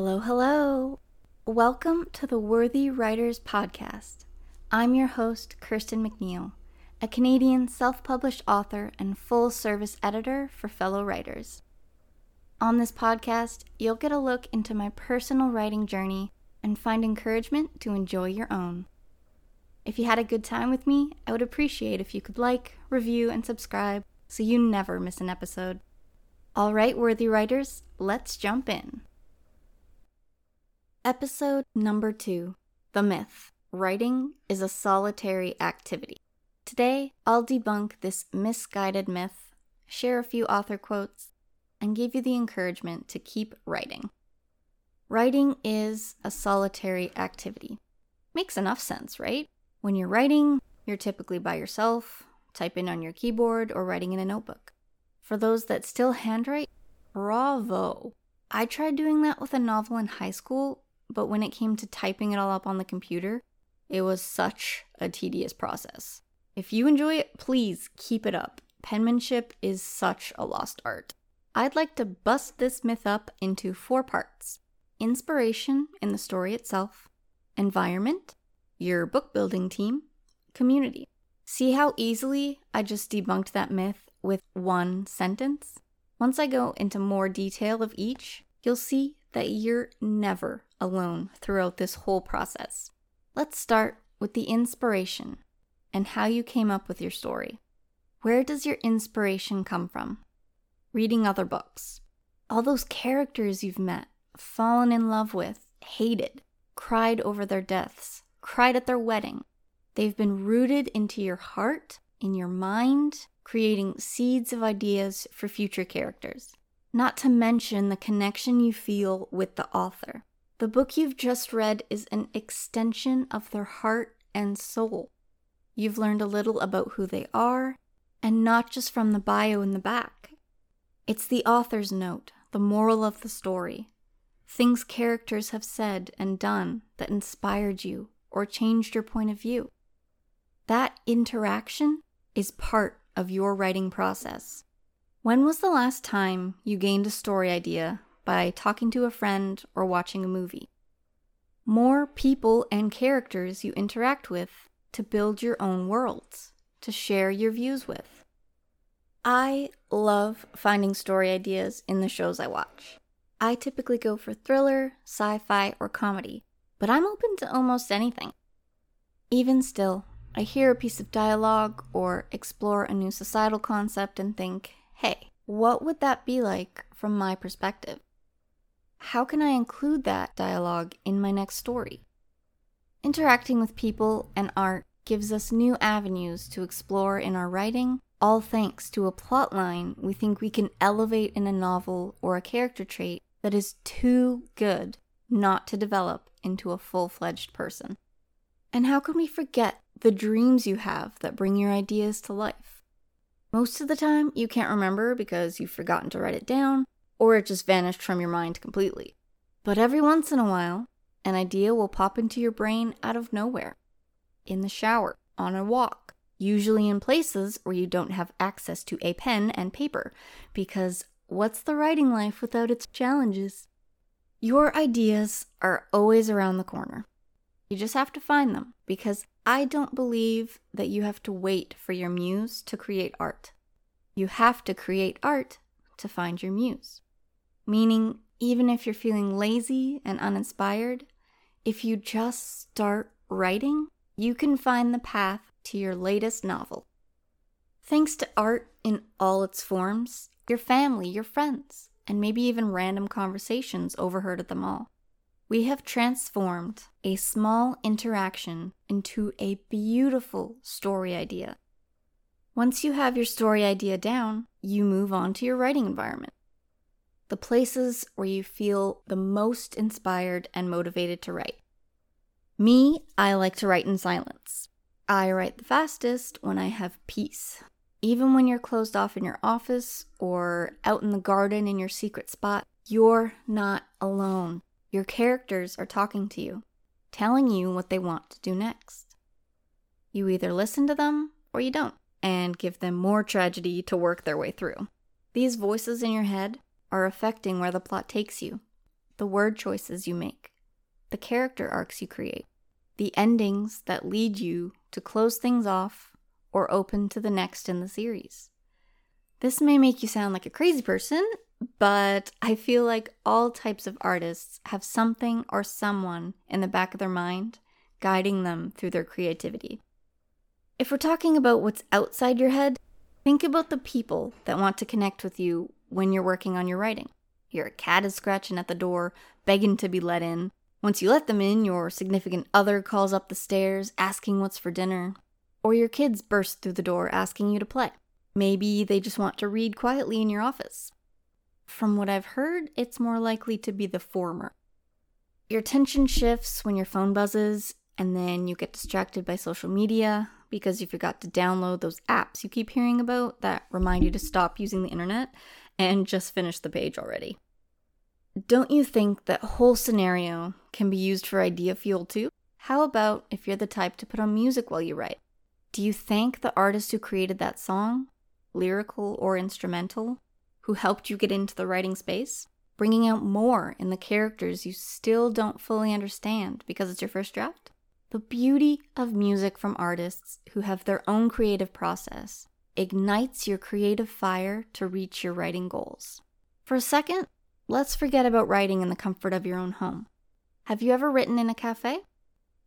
Hello, hello. Welcome to the Worthy Writers Podcast. I'm your host, Kirsten McNeil, a Canadian self published author and full service editor for fellow writers. On this podcast, you'll get a look into my personal writing journey and find encouragement to enjoy your own. If you had a good time with me, I would appreciate if you could like, review, and subscribe so you never miss an episode. All right, worthy writers, let's jump in. Episode number two The Myth Writing is a Solitary Activity. Today, I'll debunk this misguided myth, share a few author quotes, and give you the encouragement to keep writing. Writing is a solitary activity. Makes enough sense, right? When you're writing, you're typically by yourself, typing on your keyboard, or writing in a notebook. For those that still handwrite, bravo! I tried doing that with a novel in high school but when it came to typing it all up on the computer, it was such a tedious process. If you enjoy it, please keep it up. Penmanship is such a lost art. I'd like to bust this myth up into four parts inspiration in the story itself, environment, your book building team, community. See how easily I just debunked that myth with one sentence? Once I go into more detail of each, you'll see that you're never alone throughout this whole process. Let's start with the inspiration and how you came up with your story. Where does your inspiration come from? Reading other books. All those characters you've met, fallen in love with, hated, cried over their deaths, cried at their wedding. They've been rooted into your heart, in your mind, creating seeds of ideas for future characters. Not to mention the connection you feel with the author. The book you've just read is an extension of their heart and soul. You've learned a little about who they are, and not just from the bio in the back. It's the author's note, the moral of the story, things characters have said and done that inspired you or changed your point of view. That interaction is part of your writing process. When was the last time you gained a story idea by talking to a friend or watching a movie. More people and characters you interact with to build your own worlds, to share your views with. I love finding story ideas in the shows I watch. I typically go for thriller, sci fi, or comedy, but I'm open to almost anything. Even still, I hear a piece of dialogue or explore a new societal concept and think, hey, what would that be like from my perspective? how can I include that dialogue in my next story? Interacting with people and art gives us new avenues to explore in our writing, all thanks to a plotline we think we can elevate in a novel or a character trait that is too good not to develop into a full fledged person. And how can we forget the dreams you have that bring your ideas to life? Most of the time, you can't remember because you've forgotten to write it down, or it just vanished from your mind completely. But every once in a while, an idea will pop into your brain out of nowhere. In the shower, on a walk, usually in places where you don't have access to a pen and paper, because what's the writing life without its challenges? Your ideas are always around the corner. You just have to find them, because I don't believe that you have to wait for your muse to create art. You have to create art to find your muse. Meaning, even if you're feeling lazy and uninspired, if you just start writing, you can find the path to your latest novel. Thanks to art in all its forms, your family, your friends, and maybe even random conversations overheard at the mall, we have transformed a small interaction into a beautiful story idea. Once you have your story idea down, you move on to your writing environment the places where you feel the most inspired and motivated to write. Me, I like to write in silence. I write the fastest when I have peace. Even when you're closed off in your office or out in the garden in your secret spot, you're not alone. Your characters are talking to you, telling you what they want to do next. You either listen to them or you don't, and give them more tragedy to work their way through. These voices in your head are affecting where the plot takes you. the word choices you make, the character arcs you create, the endings that lead you to close things off or open to the next in the series. This may make you sound like a crazy person, but I feel like all types of artists have something or someone in the back of their mind guiding them through their creativity. If we're talking about what's outside your head, think about the people that want to connect with you when you're working on your writing. Your cat is scratching at the door, begging to be let in. Once you let them in, your significant other calls up the stairs, asking what's for dinner. Or your kids burst through the door asking you to play. Maybe they just want to read quietly in your office. From what I've heard, it's more likely to be the former. Your attention shifts when your phone buzzes, and then you get distracted by social media because you forgot to download those apps you keep hearing about that remind you to stop using the internet and just finish the page already. Don't you think that whole scenario can be used for idea fuel too? How about if you're the type to put on music while you write? Do you thank the artist who created that song, lyrical or instrumental, who helped you get into the writing space, bringing out more in the characters you still don't fully understand because it's your first draft? The beauty of music from artists who have their own creative process ignites your creative fire to reach your writing goals. For a second, let's forget about writing in the comfort of your own home. Have you ever written in a cafe?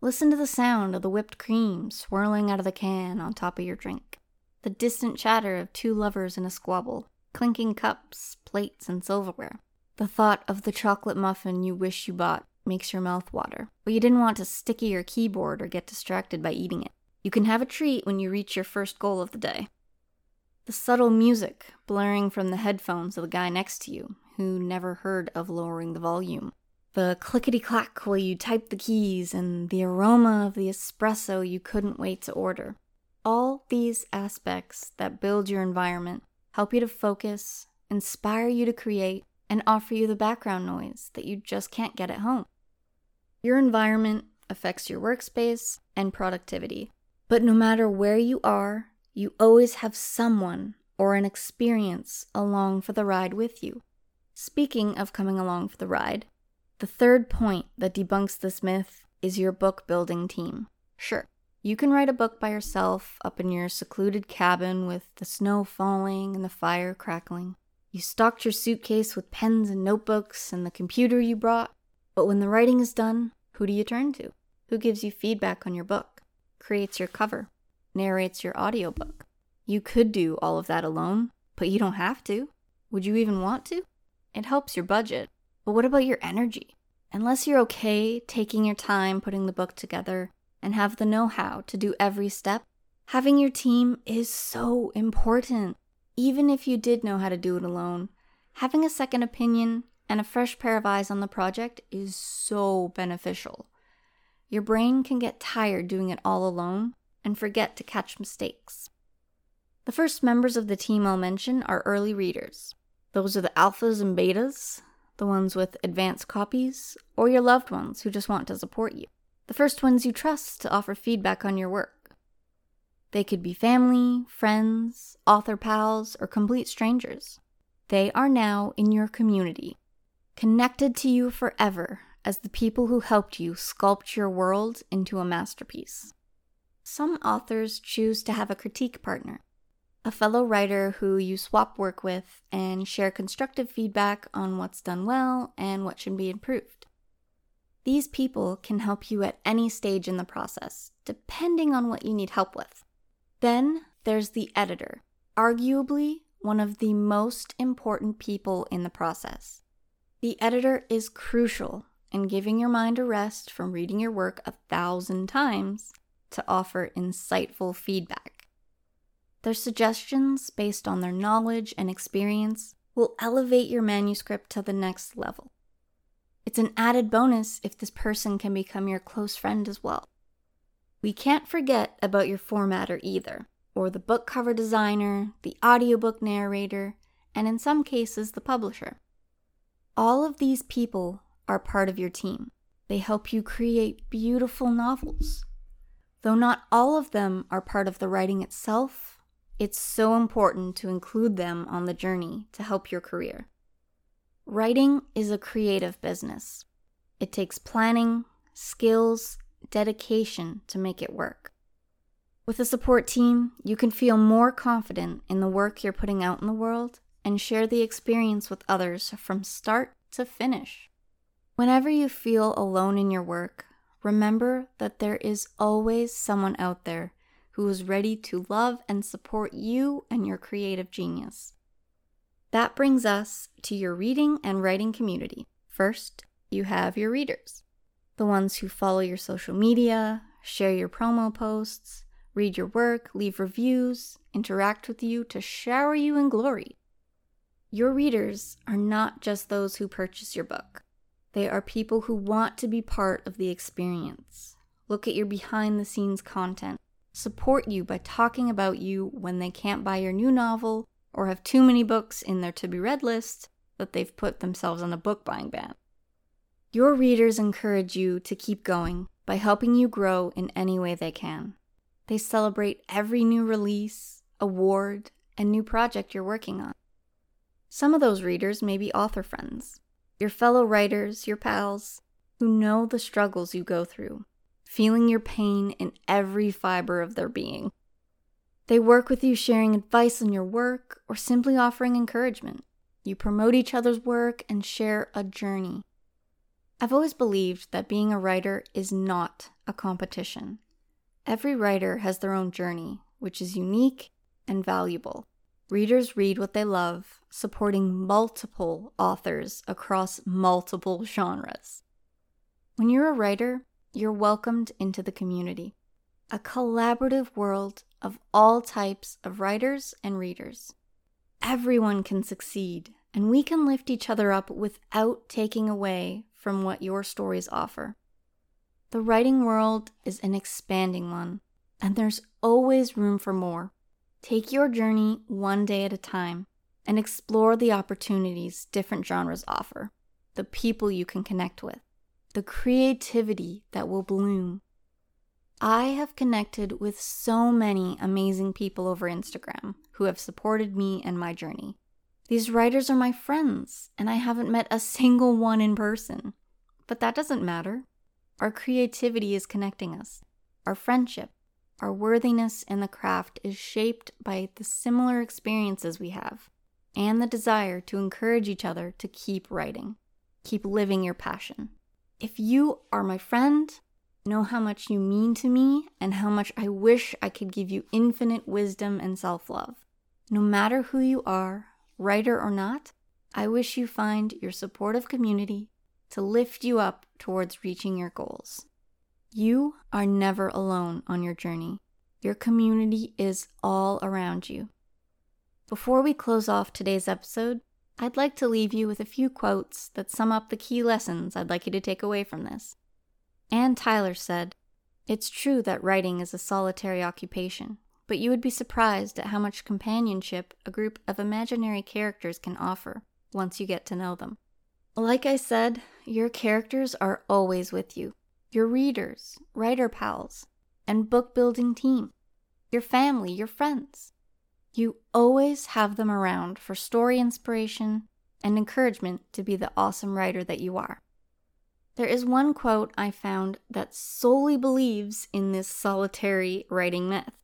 Listen to the sound of the whipped cream swirling out of the can on top of your drink, the distant chatter of two lovers in a squabble, clinking cups, plates, and silverware. The thought of the chocolate muffin you wish you bought makes your mouth water, but you didn't want to sticky your keyboard or get distracted by eating it. You can have a treat when you reach your first goal of the day. The subtle music blaring from the headphones of the guy next to you, who never heard of lowering the volume. The clickety clack while you type the keys, and the aroma of the espresso you couldn't wait to order. All these aspects that build your environment help you to focus, inspire you to create, and offer you the background noise that you just can't get at home. Your environment affects your workspace and productivity, but no matter where you are you always have someone or an experience along for the ride with you. Speaking of coming along for the ride, the third point that debunks this myth is your book building team. Sure, you can write a book by yourself up in your secluded cabin with the snow falling and the fire crackling. You stocked your suitcase with pens and notebooks and the computer you brought, but when the writing is done, who do you turn to? Who gives you feedback on your book? Creates your cover? narrates your audiobook. You could do all of that alone, but you don't have to. Would you even want to? It helps your budget. But what about your energy? Unless you're okay taking your time putting the book together and have the know how to do every step, having your team is so important. Even if you did know how to do it alone, having a second opinion and a fresh pair of eyes on the project is so beneficial. Your brain can get tired doing it all alone, and forget to catch mistakes. The first members of the team I'll mention are early readers. Those are the alphas and betas, the ones with advanced copies, or your loved ones who just want to support you. The first ones you trust to offer feedback on your work. They could be family, friends, author pals, or complete strangers. They are now in your community, connected to you forever as the people who helped you sculpt your world into a masterpiece. Some authors choose to have a critique partner, a fellow writer who you swap work with and share constructive feedback on what's done well and what should be improved. These people can help you at any stage in the process, depending on what you need help with. Then there's the editor, arguably one of the most important people in the process. The editor is crucial in giving your mind a rest from reading your work a thousand times to offer insightful feedback. Their suggestions, based on their knowledge and experience, will elevate your manuscript to the next level. It's an added bonus if this person can become your close friend as well. We can't forget about your formatter either, or the book cover designer, the audiobook narrator, and in some cases, the publisher. All of these people are part of your team. They help you create beautiful novels, Though not all of them are part of the writing itself, it's so important to include them on the journey to help your career. Writing is a creative business. It takes planning, skills, dedication to make it work. With a support team, you can feel more confident in the work you're putting out in the world and share the experience with others from start to finish. Whenever you feel alone in your work, remember that there is always someone out there who is ready to love and support you and your creative genius. That brings us to your reading and writing community. First, you have your readers, the ones who follow your social media, share your promo posts, read your work, leave reviews, interact with you to shower you in glory. Your readers are not just those who purchase your book. They are people who want to be part of the experience, look at your behind the scenes content, support you by talking about you when they can't buy your new novel or have too many books in their to be read list that they've put themselves on a book buying ban. Your readers encourage you to keep going by helping you grow in any way they can. They celebrate every new release, award, and new project you're working on. Some of those readers may be author friends, your fellow writers, your pals, who know the struggles you go through, feeling your pain in every fiber of their being. They work with you sharing advice on your work or simply offering encouragement. You promote each other's work and share a journey. I've always believed that being a writer is not a competition. Every writer has their own journey, which is unique and valuable. Readers read what they love, supporting multiple authors across multiple genres. When you're a writer, you're welcomed into the community, a collaborative world of all types of writers and readers. Everyone can succeed, and we can lift each other up without taking away from what your stories offer. The writing world is an expanding one, and there's always room for more. Take your journey one day at a time and explore the opportunities different genres offer, the people you can connect with, the creativity that will bloom I have connected with so many amazing people over Instagram who have supported me and my journey. These writers are my friends, and I haven't met a single one in person. But that doesn't matter. Our creativity is connecting us. Our friendship, our worthiness in the craft is shaped by the similar experiences we have and the desire to encourage each other to keep writing, keep living your passion. If you are my friend, know how much you mean to me and how much I wish I could give you infinite wisdom and self love. No matter who you are, writer or not, I wish you find your supportive community to lift you up towards reaching your goals. You are never alone on your journey. Your community is all around you. Before we close off today's episode, I'd like to leave you with a few quotes that sum up the key lessons I'd like you to take away from this. Anne Tyler said, It's true that writing is a solitary occupation, but you would be surprised at how much companionship a group of imaginary characters can offer once you get to know them. Like I said, your characters are always with you your readers, writer pals, and book building team, your family, your friends. You always have them around for story inspiration and encouragement to be the awesome writer that you are. There is one quote I found that solely believes in this solitary writing myth.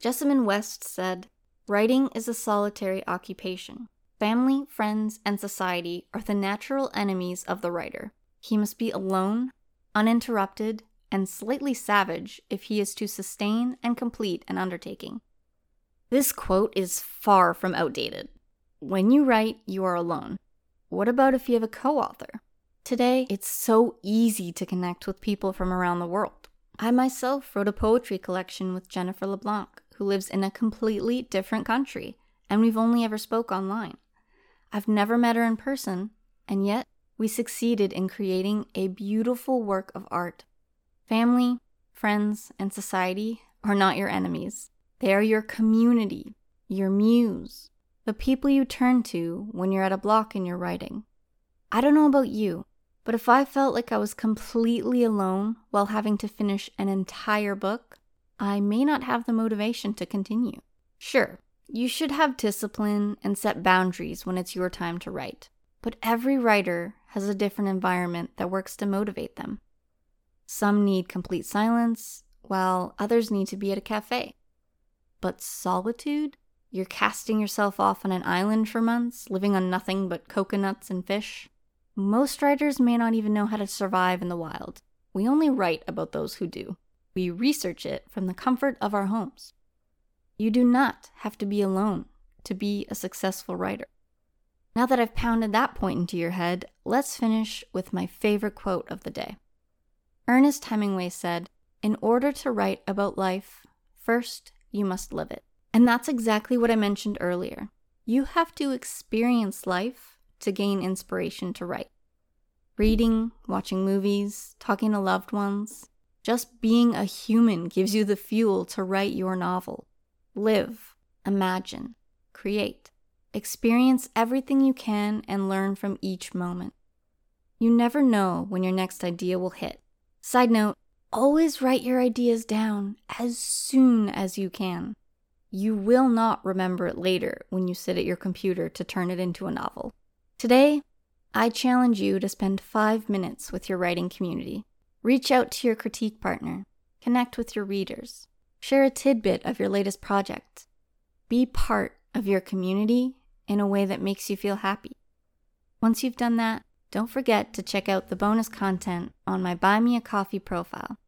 Jessamyn West said, Writing is a solitary occupation. Family, friends, and society are the natural enemies of the writer. He must be alone, uninterrupted, and slightly savage if he is to sustain and complete an undertaking. This quote is far from outdated. When you write, you are alone. What about if you have a co author? Today, it's so easy to connect with people from around the world. I myself wrote a poetry collection with Jennifer LeBlanc, who lives in a completely different country, and we've only ever spoke online. I've never met her in person, and yet we succeeded in creating a beautiful work of art. Family, friends, and society are not your enemies. They are your community, your muse, the people you turn to when you're at a block in your writing. I don't know about you, but if I felt like I was completely alone while having to finish an entire book, I may not have the motivation to continue. Sure, you should have discipline and set boundaries when it's your time to write. but every writer has a different environment that works to motivate them. Some need complete silence, while others need to be at a cafe. But solitude? You're casting yourself off on an island for months, living on nothing but coconuts and fish? Most writers may not even know how to survive in the wild. We only write about those who do. We research it from the comfort of our homes. You do not have to be alone to be a successful writer. Now that I've pounded that point into your head, let's finish with my favorite quote of the day. Ernest Hemingway said, In order to write about life, first you must live it. And that's exactly what I mentioned earlier. You have to experience life to gain inspiration to write. Reading, watching movies, talking to loved ones, just being a human gives you the fuel to write your novel. Live, imagine, create. Experience everything you can and learn from each moment. You never know when your next idea will hit. Side note always write your ideas down as soon as you can. You will not remember it later when you sit at your computer to turn it into a novel. Today, I challenge you to spend five minutes with your writing community. Reach out to your critique partner, connect with your readers, share a tidbit of your latest project. Be part of your community in a way that makes you feel happy. Once you've done that, don't forget to check out the bonus content on my Buy Me a Coffee profile.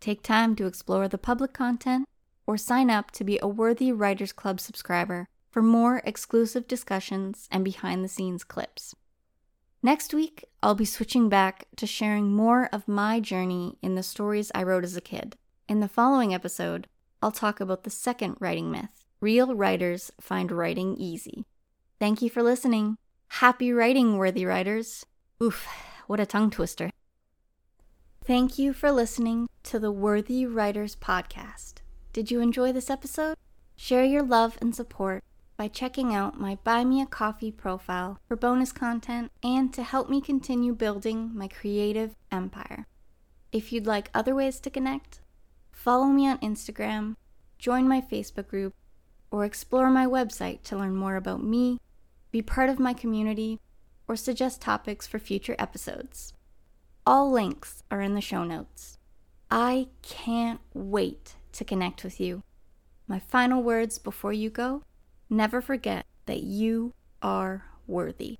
Take time to explore the public content or sign up to be a Worthy Writers Club subscriber for more exclusive discussions and behind the scenes clips. Next week, I'll be switching back to sharing more of my journey in the stories I wrote as a kid. In the following episode, I'll talk about the second writing myth real writers find writing easy. Thank you for listening. Happy writing, worthy writers. Oof, what a tongue twister. Thank you for listening to the Worthy Writers Podcast. Did you enjoy this episode? Share your love and support by checking out my Buy Me a Coffee profile for bonus content and to help me continue building my creative empire. If you'd like other ways to connect, follow me on Instagram, join my Facebook group, or explore my website to learn more about me be part of my community, or suggest topics for future episodes. All links are in the show notes. I can't wait to connect with you. My final words before you go never forget that you are worthy.